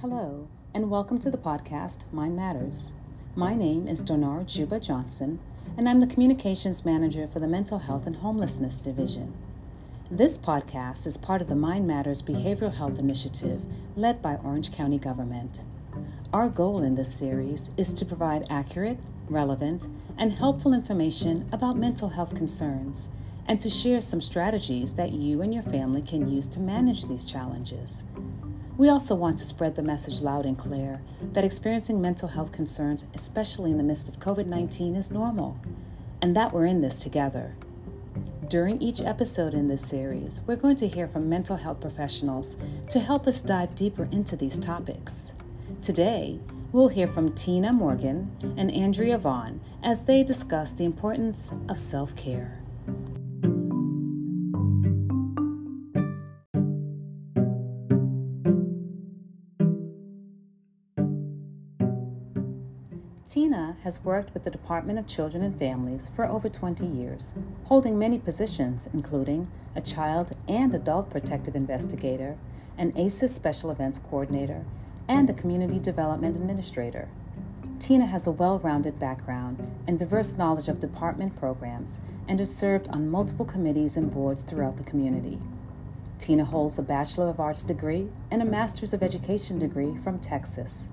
Hello, and welcome to the podcast Mind Matters. My name is Donar Juba Johnson, and I'm the Communications Manager for the Mental Health and Homelessness Division. This podcast is part of the Mind Matters Behavioral Health Initiative led by Orange County Government. Our goal in this series is to provide accurate, relevant, and helpful information about mental health concerns and to share some strategies that you and your family can use to manage these challenges. We also want to spread the message loud and clear that experiencing mental health concerns, especially in the midst of COVID 19, is normal and that we're in this together. During each episode in this series, we're going to hear from mental health professionals to help us dive deeper into these topics. Today, we'll hear from Tina Morgan and Andrea Vaughn as they discuss the importance of self care. Tina has worked with the Department of Children and Families for over 20 years, holding many positions, including a child and adult protective investigator, an ACES Special Events Coordinator, and a Community Development Administrator. Tina has a well rounded background and diverse knowledge of department programs and has served on multiple committees and boards throughout the community. Tina holds a Bachelor of Arts degree and a Master's of Education degree from Texas.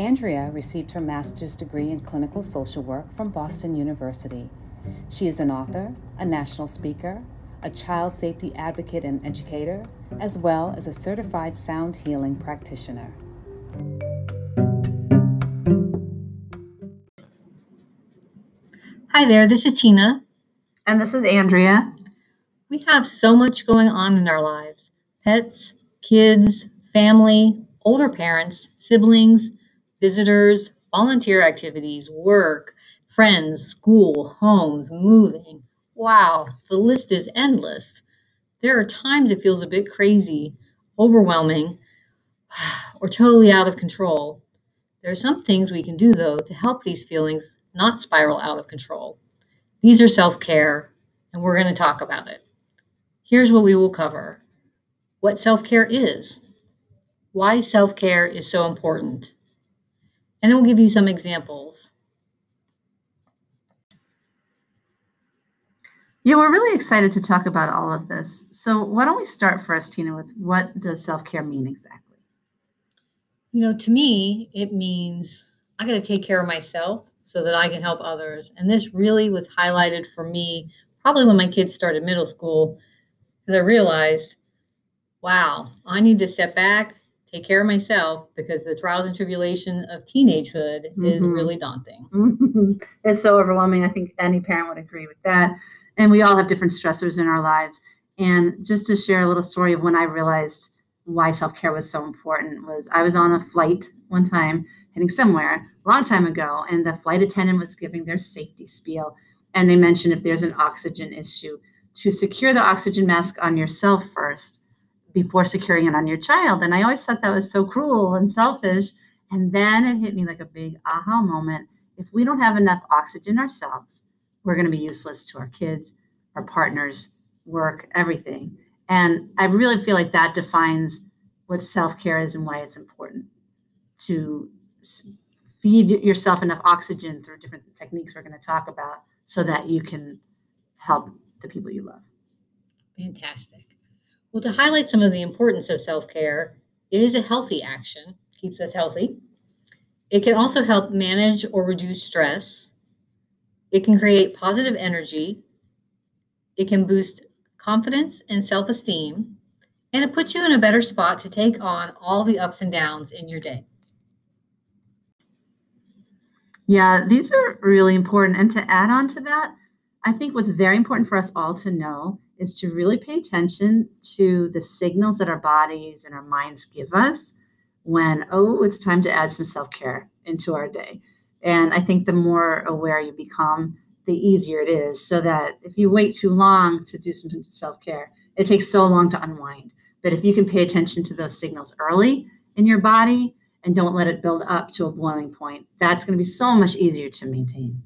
Andrea received her master's degree in clinical social work from Boston University. She is an author, a national speaker, a child safety advocate and educator, as well as a certified sound healing practitioner. Hi there, this is Tina. And this is Andrea. We have so much going on in our lives pets, kids, family, older parents, siblings, visitors, volunteer activities, work, friends, school, homes, moving. Wow, the list is endless. There are times it feels a bit crazy, overwhelming, or totally out of control. There are some things we can do, though, to help these feelings not spiral out of control. These are self care, and we're going to talk about it. Here's what we will cover what self care is, why self care is so important, and then we'll give you some examples. Yeah, we're really excited to talk about all of this. So, why don't we start first, Tina, with what does self care mean exactly? You know, to me, it means I got to take care of myself so that I can help others. And this really was highlighted for me probably when my kids started middle school because I realized, wow, I need to step back, take care of myself because the trials and tribulation of teenagehood mm-hmm. is really daunting. Mm-hmm. It's so overwhelming. I think any parent would agree with that. And we all have different stressors in our lives. And just to share a little story of when I realized why self care was so important was I was on a flight one time heading somewhere a long time ago, and the flight attendant was giving their safety spiel. And they mentioned if there's an oxygen issue, to secure the oxygen mask on yourself first before securing it on your child. And I always thought that was so cruel and selfish. And then it hit me like a big aha moment. If we don't have enough oxygen ourselves, we're going to be useless to our kids, our partners, work, everything. And I really feel like that defines what self care is and why it's important to feed yourself enough oxygen through different techniques we're going to talk about so that you can help the people you love. Fantastic. Well, to highlight some of the importance of self care, it is a healthy action, keeps us healthy. It can also help manage or reduce stress. It can create positive energy. It can boost confidence and self esteem. And it puts you in a better spot to take on all the ups and downs in your day. Yeah, these are really important. And to add on to that, I think what's very important for us all to know is to really pay attention to the signals that our bodies and our minds give us when, oh, it's time to add some self care into our day. And I think the more aware you become, the easier it is. So that if you wait too long to do some self care, it takes so long to unwind. But if you can pay attention to those signals early in your body and don't let it build up to a boiling point, that's going to be so much easier to maintain.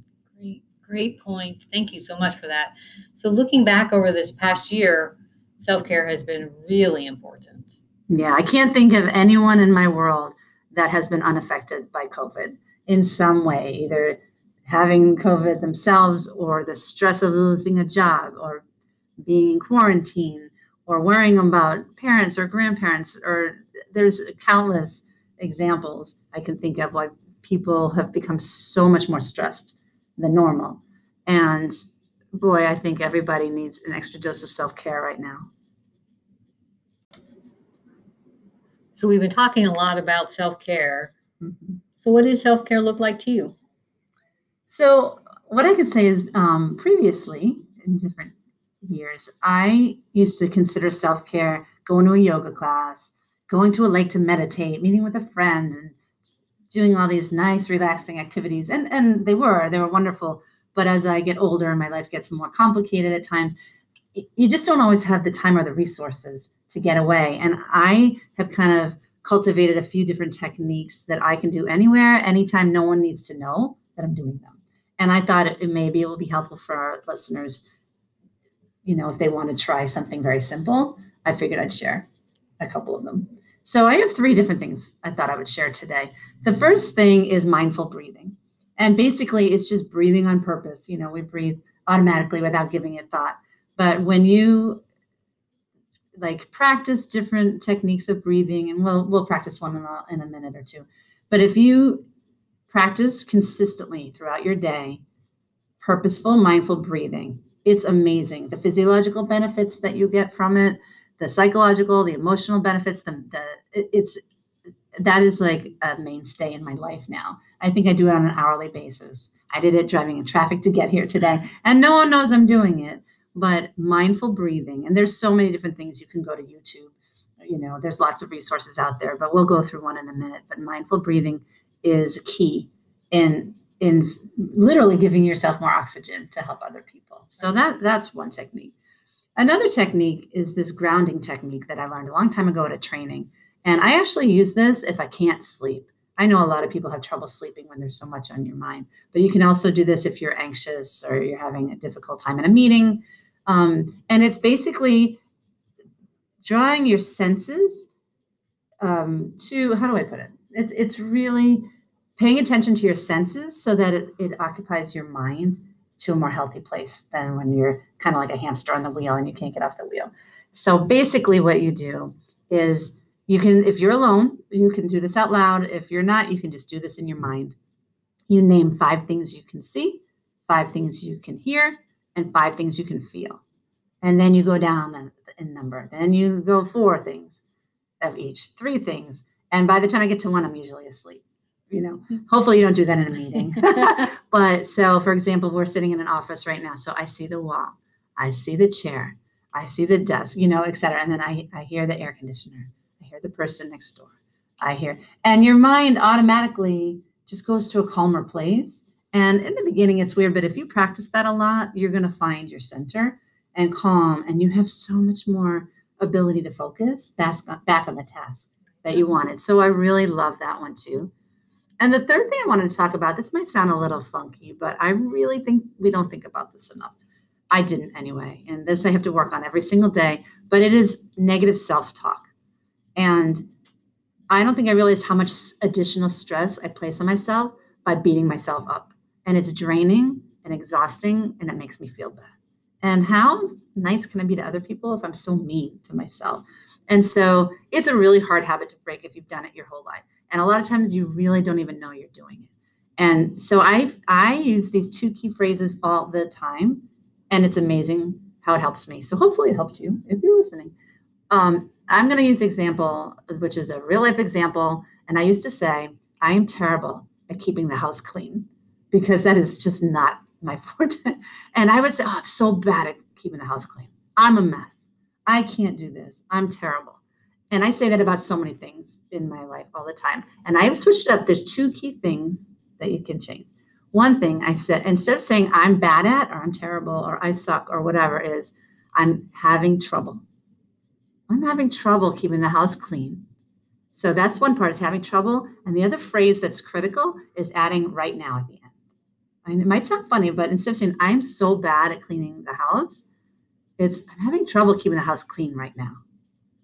Great point. Thank you so much for that. So, looking back over this past year, self care has been really important. Yeah, I can't think of anyone in my world that has been unaffected by COVID in some way, either having COVID themselves or the stress of losing a job or being in quarantine or worrying about parents or grandparents or there's countless examples I can think of why people have become so much more stressed than normal. And boy, I think everybody needs an extra dose of self care right now. So, we've been talking a lot about self care. Mhm. So, what does self care look like to you? So, what I could say is um, previously in different years, I used to consider self care going to a yoga class, going to a lake to meditate, meeting with a friend, and doing all these nice, relaxing activities. And, and they were, they were wonderful. But as I get older and my life gets more complicated at times, you just don't always have the time or the resources to get away. And I have kind of cultivated a few different techniques that I can do anywhere, anytime, no one needs to know that I'm doing them. And I thought it, it maybe it will be helpful for our listeners, you know, if they want to try something very simple. I figured I'd share a couple of them. So I have three different things I thought I would share today. The first thing is mindful breathing. And basically, it's just breathing on purpose. You know, we breathe automatically without giving it thought. But when you like practice different techniques of breathing, and we'll we'll practice one in a, in a minute or two. But if you practice consistently throughout your day, purposeful, mindful breathing, it's amazing. The physiological benefits that you get from it, the psychological, the emotional benefits, the, the it- it's that is like a mainstay in my life now. I think I do it on an hourly basis. I did it driving in traffic to get here today, and no one knows I'm doing it. But mindful breathing, and there's so many different things you can go to YouTube. You know, there's lots of resources out there, but we'll go through one in a minute. But mindful breathing is key in in literally giving yourself more oxygen to help other people. So that that's one technique. Another technique is this grounding technique that I learned a long time ago at a training. And I actually use this if I can't sleep. I know a lot of people have trouble sleeping when there's so much on your mind, but you can also do this if you're anxious or you're having a difficult time in a meeting. Um, and it's basically drawing your senses um, to, how do I put it? It's, it's really paying attention to your senses so that it, it occupies your mind to a more healthy place than when you're kind of like a hamster on the wheel and you can't get off the wheel. So basically, what you do is you can, if you're alone, you can do this out loud. If you're not, you can just do this in your mind. You name five things you can see, five things you can hear, and five things you can feel. And then you go down in- number. Then you go four things of each, three things. And by the time I get to one, I'm usually asleep. You know, mm-hmm. hopefully you don't do that in a meeting. but so, for example, we're sitting in an office right now. So I see the wall, I see the chair, I see the desk, you know, et cetera. And then I, I hear the air conditioner, I hear the person next door, I hear, and your mind automatically just goes to a calmer place. And in the beginning, it's weird, but if you practice that a lot, you're going to find your center and calm, and you have so much more ability to focus back on, back on the task that you wanted. So I really love that one too. And the third thing I wanted to talk about, this might sound a little funky, but I really think we don't think about this enough. I didn't anyway. And this I have to work on every single day, but it is negative self talk. And I don't think I realized how much additional stress I place on myself by beating myself up. And it's draining and exhausting, and it makes me feel bad. And how nice can I be to other people if I'm so mean to myself? And so it's a really hard habit to break if you've done it your whole life. And a lot of times you really don't even know you're doing it. And so I I use these two key phrases all the time, and it's amazing how it helps me. So hopefully it helps you if you're listening. Um, I'm going to use example, which is a real life example. And I used to say, I am terrible at keeping the house clean because that is just not my forte. And I would say, oh, I'm so bad at keeping the house clean. I'm a mess. I can't do this. I'm terrible. And I say that about so many things in my life all the time. And I have switched it up. There's two key things that you can change. One thing I said, instead of saying I'm bad at, or I'm terrible, or I suck, or whatever, is I'm having trouble. I'm having trouble keeping the house clean. So that's one part is having trouble. And the other phrase that's critical is adding right now at the end. And it might sound funny, but instead of saying I'm so bad at cleaning the house, it's I'm having trouble keeping the house clean right now.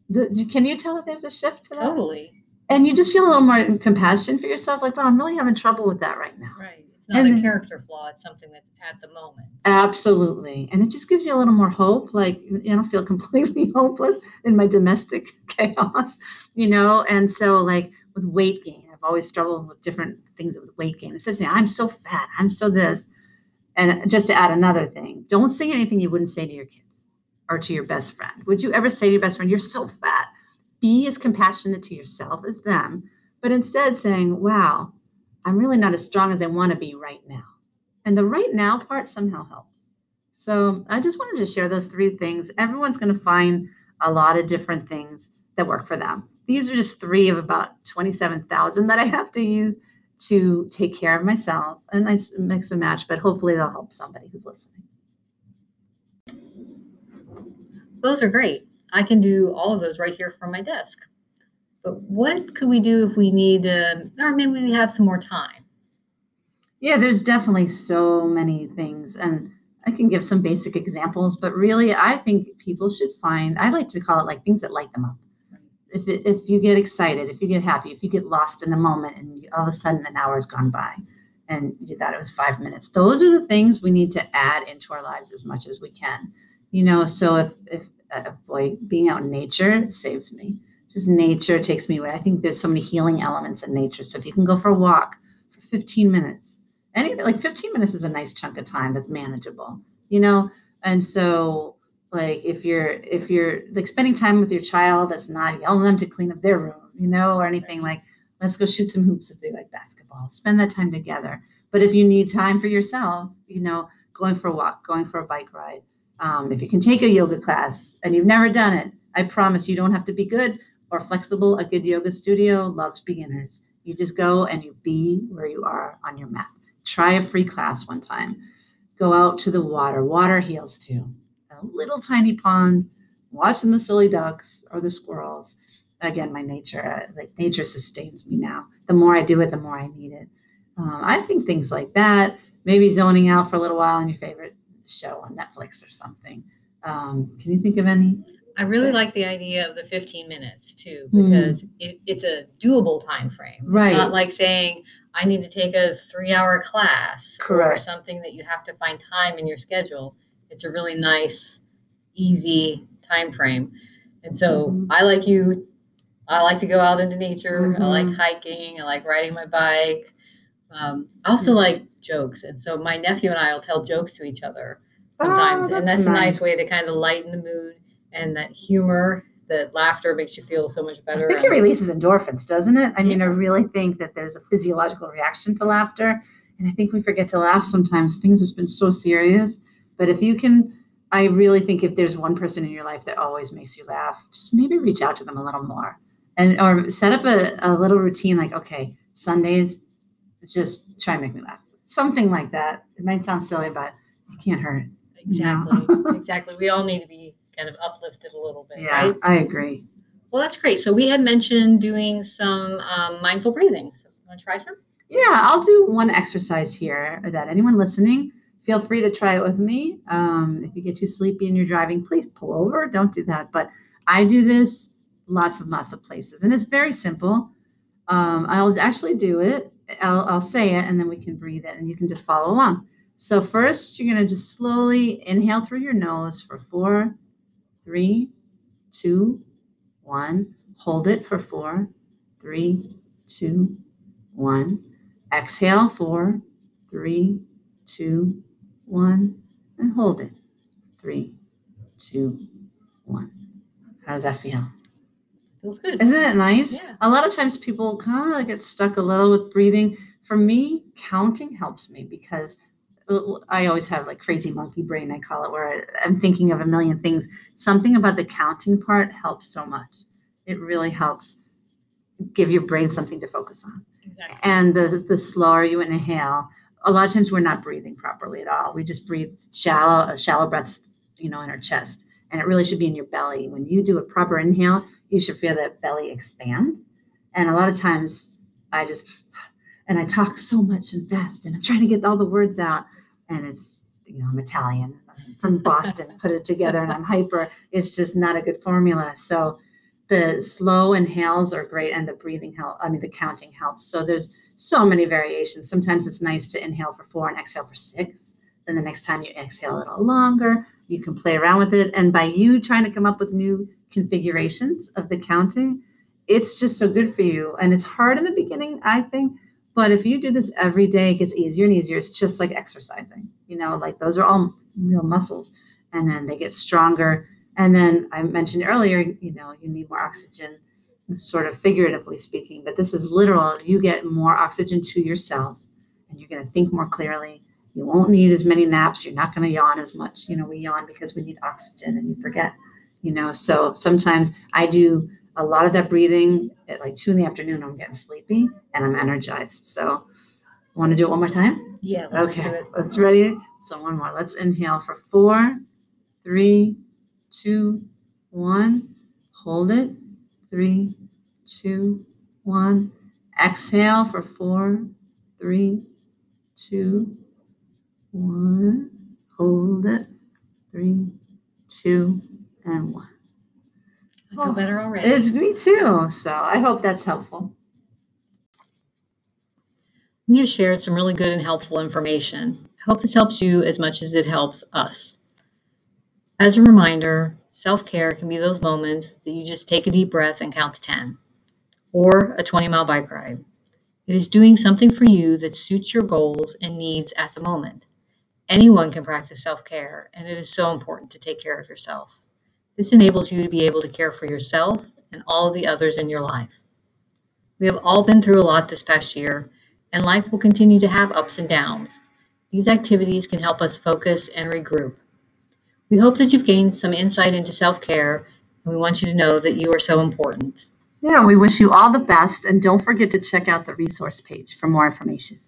The, can you tell that there's a shift to that? Totally. And you just feel a little more compassion for yourself, like, wow, I'm really having trouble with that right now. Right. It's not And a character flaw. It's something that's at the moment. Absolutely. And it just gives you a little more hope. Like, I don't feel completely hopeless in my domestic chaos, you know? And so, like, with weight gain, I've always struggled with different things with weight gain. Instead of saying, I'm so fat, I'm so this. And just to add another thing, don't say anything you wouldn't say to your kids or to your best friend. Would you ever say to your best friend, You're so fat? Be as compassionate to yourself as them, but instead saying, Wow, I'm really not as strong as I want to be right now. And the right now part somehow helps. So I just wanted to share those three things. Everyone's going to find a lot of different things that work for them. These are just three of about 27,000 that I have to use to take care of myself. And I mix and match, but hopefully they'll help somebody who's listening. Those are great. I can do all of those right here from my desk. But what could we do if we need, uh, or maybe we have some more time? Yeah, there's definitely so many things. And I can give some basic examples, but really, I think people should find, I like to call it like things that light them up. If, it, if you get excited, if you get happy, if you get lost in the moment and all of a sudden an hour's gone by and you thought it was five minutes, those are the things we need to add into our lives as much as we can. You know, so if, if uh, boy, being out in nature saves me. Just nature takes me away. I think there's so many healing elements in nature. So if you can go for a walk for 15 minutes, anything like 15 minutes is a nice chunk of time that's manageable you know and so like if you're if you're like spending time with your child that's not yelling them to clean up their room you know or anything like let's go shoot some hoops if they like basketball spend that time together but if you need time for yourself you know going for a walk going for a bike ride um, if you can take a yoga class and you've never done it i promise you don't have to be good or flexible a good yoga studio loves beginners you just go and you be where you are on your mat try a free class one time. Go out to the water. Water heals too. A little tiny pond, watching the silly ducks or the squirrels. Again, my nature, uh, like nature sustains me now. The more I do it, the more I need it. Um, I think things like that, maybe zoning out for a little while on your favorite show on Netflix or something. Um, can you think of any? I really like the idea of the 15 minutes too, Mhm. because it, it's a doable time frame. It's Right. not like saying I need to take a three-hour class or something that you have to find time in your schedule. It's a really nice, easy time frame. And so Mhm. I like you. I like to go out into nature. I like Mhm. hiking. I like riding my bike. Um, I also Mhm. like jokes, and so my nephew and I will tell jokes to each other Oh, sometimes, and that's that's a nice nice. way to kind of lighten the mood and that humor, that laughter makes you feel so much better. I think it releases endorphins, doesn't it? I mean, I really think that there's a physiological reaction to laughter. And I think we forget to laugh sometimes. Things have been so serious. But if you can, I really think if there's one person in your life that always makes you laugh, just maybe reach out to them a little more. And or set up a, a little routine like, okay, Sundays, just try and make me laugh. Something like that. It might sound silly, but it can't hurt. Exactly. exactly. We all need to be kind of uplifted a little bit, Yeah, right? I agree. Well, that's great. So we had mentioned doing some um, mindful breathing. So want to try some? Yeah, I'll do one exercise here that anyone listening, feel free to try it with me. Um, if you get too sleepy and you're driving, please pull over. Don't do that. But I do this lots and lots of places, and it's very simple. Um, I'll actually do it. I'll, I'll say it, and then we can breathe it, and you can just follow along. So first, you're gonna just slowly inhale through your nose for four, three, two, one. Hold it for four, three, two, one. Exhale, four, three, two, one, and hold it. Three, two, one. How does that feel? Feels good. Isn't it nice? Yeah. A lot of times people kind of get stuck a little with breathing. For me, counting helps me because uh, I always have like crazy monkey brain, I call it, where I'm thinking of a million things. Something about the counting part helps so much. It really helps give your brain something to focus on Exactly. and the the slower you inhale a lot of times we're not breathing properly at all we just breathe shallow shallow breaths you know in our chest and it really should be in your belly. When you do a proper inhale you should feel that belly expand. And a lot of times i just and i talk so much and fast and i'm trying to get all the words out and it's you know i'm italian. I'm from boston put it together and i'm hyper. It's just not a good formula. So the slow inhales are great and the breathing help i mean the counting helps. So there's so many variations. Sometimes it's nice to inhale for four and exhale for six. Then the next time you exhale a little longer you can play around with it. And by you trying to come up with new configurations of the counting it's just so good for you. And it's hard in the beginning i think but if you do this every day it gets easier and easier. It's just like exercising you know like those are all real muscles. And then they get stronger. And then I mentioned earlier, you know, you need more oxygen, sort of figuratively speaking, but this is literal. You get more oxygen to yourself and you're going to think more clearly. You won't need as many naps. You're not going to yawn as much. You know, we yawn because we need oxygen and you forget, you know. So sometimes I do a lot of that breathing at like two in the afternoon. I'm getting sleepy and I'm energized. So, want to do it one more time? Yeah. Okay. Let's ready. So one more. Let's inhale for four, three, two, one. Hold it. Three, two, one. Exhale for four, three, two, one. Hold it. Three, two, and one. I feel oh, better already. It's me too. So I hope that's helpful. We have shared some really good and helpful information. I hope this helps you as much as it helps us. As a reminder, self care can be those moments that you just take a deep breath and count to 10, or a 20 mile bike ride. It is doing something for you that suits your goals and needs at the moment. Anyone can practice self care, and it is so important to take care of yourself. This enables you to be able to care for yourself and all the others in your life. We have all been through a lot this past year, and life will continue to have ups and downs. These activities can help us focus and regroup. We hope that you've gained some insight into self care, and we want you to know that you are so important. Yeah, we wish you all the best, and don't forget to check out the resource page for more information.